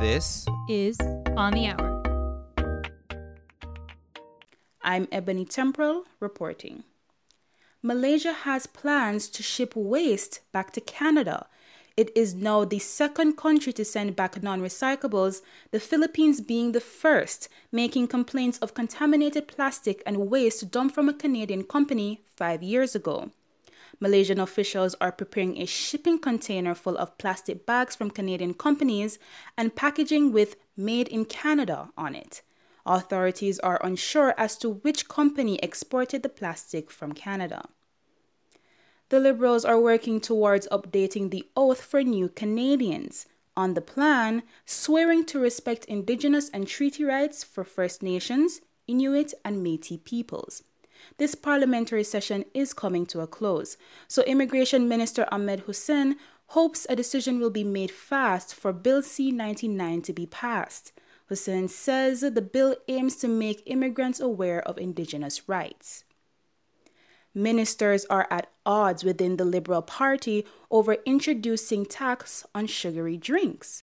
This is On the Hour. I'm Ebony Temporal reporting. Malaysia has plans to ship waste back to Canada. It is now the second country to send back non recyclables, the Philippines being the first, making complaints of contaminated plastic and waste dumped from a Canadian company five years ago. Malaysian officials are preparing a shipping container full of plastic bags from Canadian companies and packaging with Made in Canada on it. Authorities are unsure as to which company exported the plastic from Canada. The Liberals are working towards updating the oath for new Canadians. On the plan, swearing to respect Indigenous and treaty rights for First Nations, Inuit, and Metis peoples. This parliamentary session is coming to a close, so Immigration Minister Ahmed Hussen hopes a decision will be made fast for Bill C 99 to be passed. Hussen says the bill aims to make immigrants aware of Indigenous rights. Ministers are at odds within the Liberal Party over introducing tax on sugary drinks.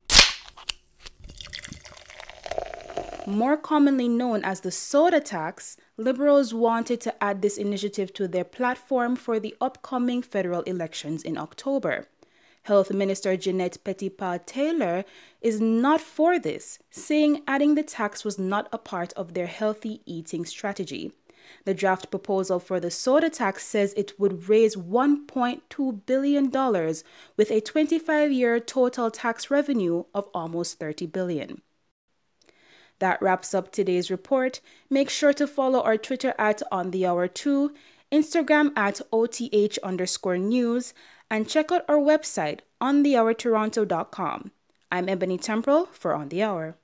More commonly known as the soda tax, Liberals wanted to add this initiative to their platform for the upcoming federal elections in October. Health Minister Ginette Petitpas Taylor is not for this, saying adding the tax was not a part of their healthy eating strategy. The draft proposal for the soda tax says it would raise $1.2 billion with a 25 year total tax revenue of almost $30 billion. That wraps up today's report. Make sure to follow our Twitter at On The Hour 2, Instagram at OTH underscore news, and check out our website, onthehourtoronto.com. I'm Ebony Temporal for On The Hour.